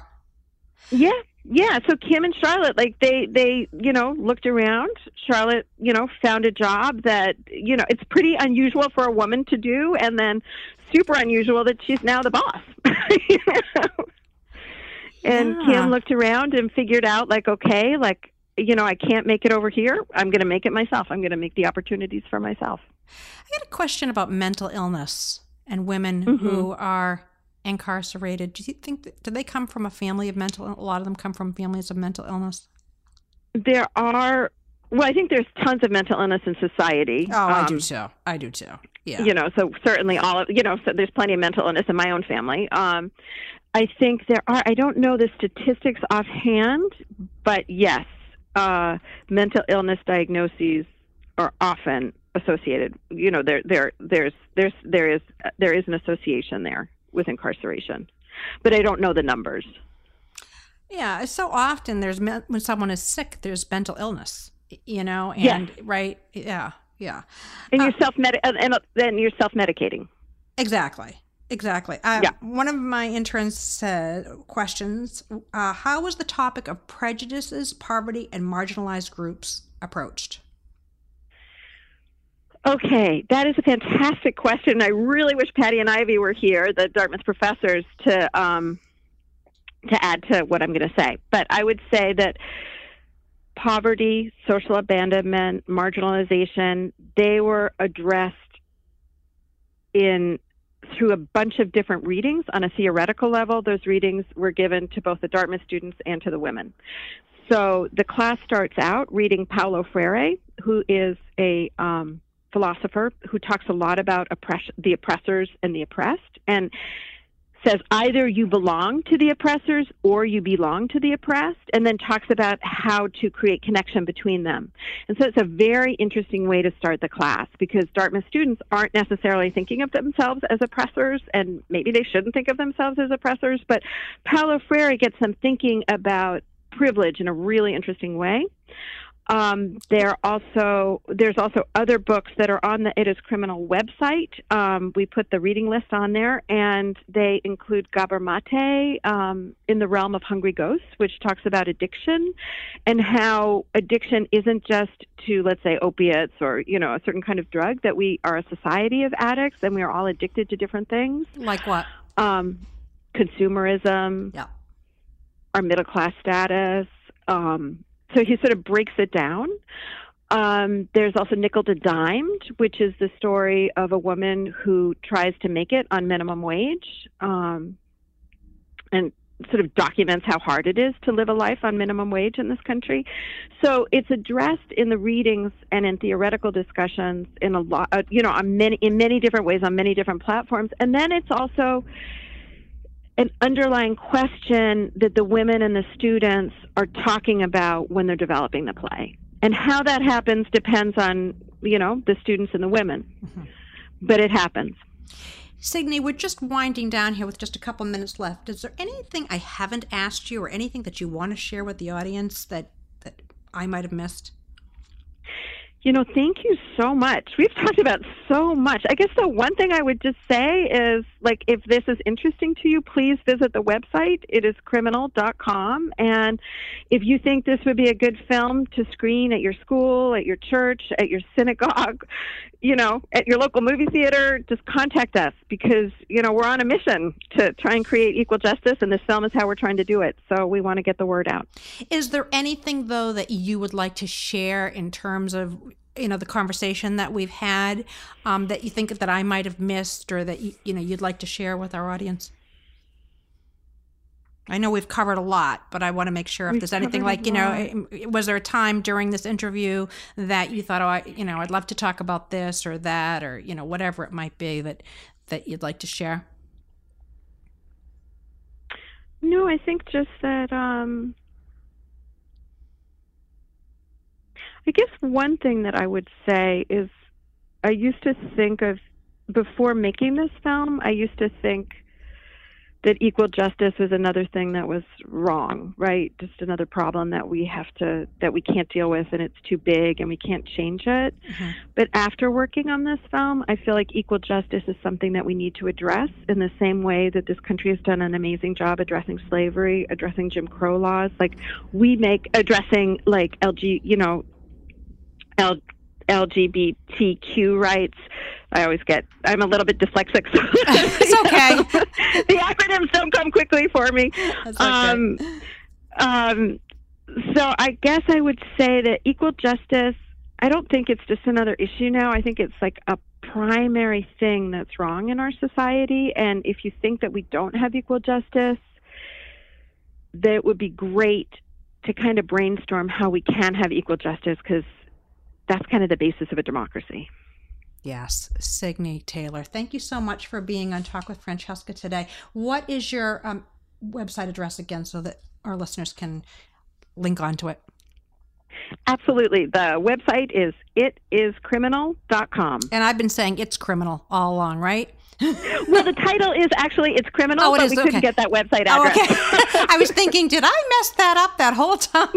Yeah. Yeah, so Kim and Charlotte, like they, they, you know, looked around. Charlotte, you know, found a job that, you know, it's pretty unusual for a woman to do, and then super unusual that she's now the boss. You know? And Yeah. Kim looked around and figured out, like, okay, like, you know, I can't make it over here. I'm going to make it myself. I'm going to make the opportunities for myself. I got a question about mental illness and women Mhm. who are incarcerated. Do you think that, do they come from a family of mental? A lot of them come from families of mental illness. There are, well, I think there's tons of mental illness in society. Oh, I do Um, too. I do too. Yeah. you know so certainly all of you know so there's plenty of mental illness in my own family um i think there are i don't know the statistics offhand but yes uh mental illness diagnoses are often associated you know there there there's there's there is there is an association there with incarceration but i don't know the numbers Yeah, so often there's when someone is sick, there's mental illness. You know, Yes. and right, yeah, yeah, and Uh, you're self med and, and then you're self medicating exactly, exactly. Uh, Yeah. One of my interns said questions: uh, How was the topic of prejudices, poverty, and marginalized groups approached? Okay, that is a fantastic question. I really wish Patty and Ivy were here, the Dartmouth professors, to um, to add to what I'm going to say. But I would say that poverty, social abandonment, marginalization, they were addressed in through a bunch of different readings on a theoretical level. Those readings were given to both the Dartmouth students and to the women. So the class starts out reading Paulo Freire, who is a um, philosopher who talks a lot about the oppressors and the oppressed. And says either you belong to the oppressors or you belong to the oppressed, and then talks about how to create connection between them. And so it's a very interesting way to start the class because Dartmouth students aren't necessarily thinking of themselves as oppressors, and maybe they shouldn't think of themselves as oppressors, but Paulo Freire gets them thinking about privilege in a really interesting way. Um, there also there's also other books that are on the It Is Criminal website. Um, we put the reading list on there, and they include Gabor Mate um, in the realm of Hungry Ghosts, which talks about addiction and how addiction isn't just to let's say opiates or you know a certain kind of drug. That we are a society of addicts, and we are all addicted to different things. Like what? Um, consumerism. Yeah. Our middle class status. Um, so he sort of breaks it down. Um, there's also Nickel and Dimed, which is the story of a woman who tries to make it on minimum wage um, and sort of documents how hard it is to live a life on minimum wage in this country. So it's addressed in the readings and in theoretical discussions in a lot, uh, you know, on many in many different ways on many different platforms. And then it's also an underlying question that the women and the students are talking about when they're developing the play. And how that happens depends on, you know, the students and the women. Mm-hmm. But it happens. Signe, we're just winding down here with just a couple minutes left. Is there anything I haven't asked you or anything that you want to share with the audience that, that I might have missed? You know, thank you so much. We've talked about so much. I guess the one thing I would just say is like if this is interesting to you, please visit the website. It is criminal.com and if you think this would be a good film to screen at your school, at your church, at your synagogue, you know, at your local movie theater, just contact us because, you know, we're on a mission to try and create equal justice and this film is how we're trying to do it. So we want to get the word out. Is there anything though that you would like to share in terms of you know the conversation that we've had um, that you think that I might have missed or that you, you know you'd like to share with our audience? I know we've covered a lot, but I want to make sure if We've there's anything like you know, was there a time during this interview that you thought, oh, I, you know, I'd love to talk about this or that or you know whatever it might be that that you'd like to share? No, I think just that um I guess one thing that I would say is I used to think of before making this film, I used to think that equal justice was another thing that was wrong, right? Just another problem that we have to that we can't deal with and it's too big and we can't change it. Mm-hmm. But after working on this film, I feel like equal justice is something that we need to address in the same way that this country has done an amazing job addressing slavery, addressing Jim Crow laws. Like we make addressing like LG, you know, L- LGBTQ rights. I always get, I'm a little bit dyslexic. So it's okay. the acronyms don't come quickly for me. That's okay. Um, um, so I guess I would say that equal justice, I don't think it's just another issue now. I think it's like a primary thing that's wrong in our society. And if you think that we don't have equal justice, that it would be great to kind of brainstorm how we can have equal justice because that's kind of the basis of a democracy. Yes, Signe Taylor. Thank you so much for being on Talk with Francesca today. What is your um, website address again so that our listeners can link onto it? Absolutely. The website is itiscriminal.com. And I've been saying it's criminal all along, right? Well, the title is actually It's Criminal, Oh, it but is, we couldn't get that website Oh, address. okay. I was thinking, did I mess that up that whole time?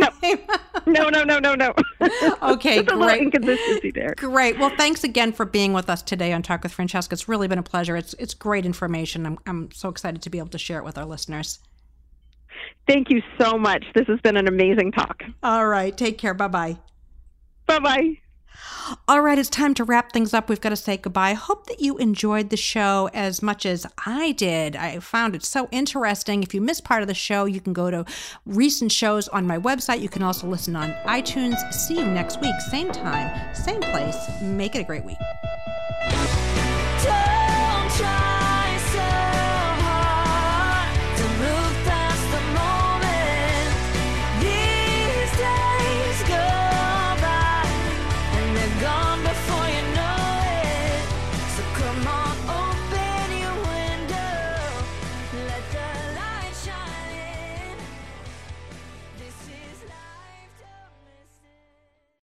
No, no, no, no, no. Okay, Just great. inconsistency there. Great. Well, thanks again for being with us today on Talk with Francesca. It's really been a pleasure. It's it's great information. I'm I'm so excited to be able to share it with our listeners. Thank you so much. This has been an amazing talk. All right. Take care. Bye bye. Bye bye. All right, it's time to wrap things up. We've got to say goodbye. Hope that you enjoyed the show as much as I did. I found it so interesting. If you missed part of the show, you can go to recent shows on my website. You can also listen on iTunes. See you next week, same time, same place. Make it a great week.